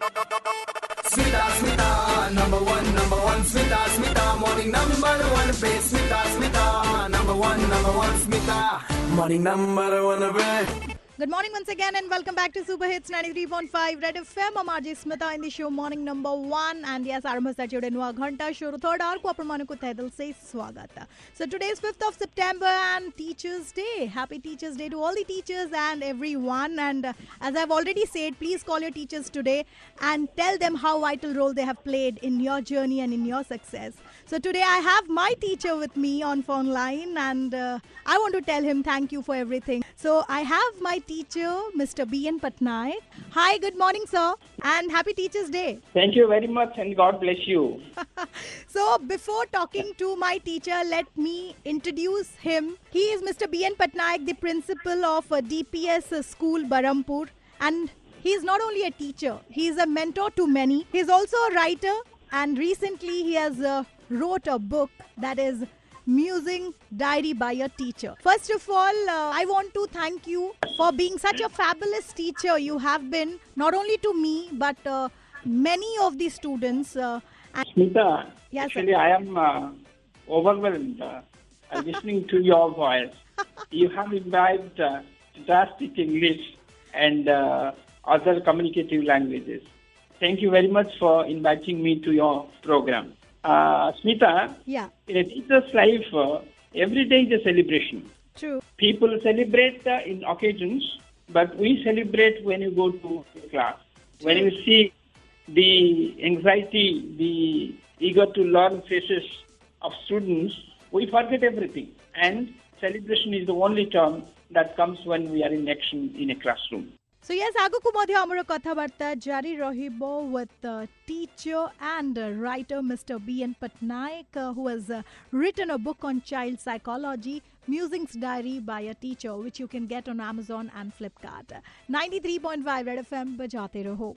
Smita, Smita, number one, number one, Smita, Smita, morning number one, pay Smita, Smita, number one, number one, Smita, morning number one, pay. Good morning once again and welcome back to Super Hits 93.5 Red FM. I'm RJ Smita in the show morning number one and yes, आरंभ से जुड़े नुआ घंटा शुरू third our को अपन को तहे दिल से स्वागत So today is 5th of September and Teachers Day. Happy Teachers Day to all the teachers and everyone and uh, as I've already said, please call your teachers today and tell them how vital role they have played in your journey and in your success. So today I have my teacher with me on phone line and uh, I want to tell him thank you for everything. So I have my teacher, Mr. B.N. Patnaik. Hi, good morning, sir, and happy Teachers' Day. Thank you very much and God bless you. So before talking to my teacher, let me introduce him. He is Mr. B.N. Patnaik, the principal of uh, DPS School, Berhampur, and he is not only a teacher, he is a mentor to many. He is also a writer, and recently he has uh, wrote a book that is Musing Diary by a Teacher. First of all, uh, I want to thank you for being such a fabulous teacher you have been, not only to me, but uh, many of the students. Uh, and Smita, Yes, sir. actually I am uh, overwhelmed uh, uh, listening to your voice. You have imbibed uh, fantastic English and uh, other communicative languages. Thank you very much for inviting me to your program. Uh, Smita, yeah, in a teacher's life, uh, every day is a celebration. true. People celebrate uh, in occasions, but we celebrate when you go to class. When you see the anxiety, the eager to learn faces of students, we forget everything. And celebration is the only term that comes when we are in action in a classroom. So, yes, aguku modhya amara kathabarta jari rahibo with uh, teacher and uh, writer Mr. B.N. Patnaik, uh, who has uh, written a book on child psychology, Musings Diary by a Teacher, which you can get on Amazon and Flipkart. 93.5 Red FM, bajate raho.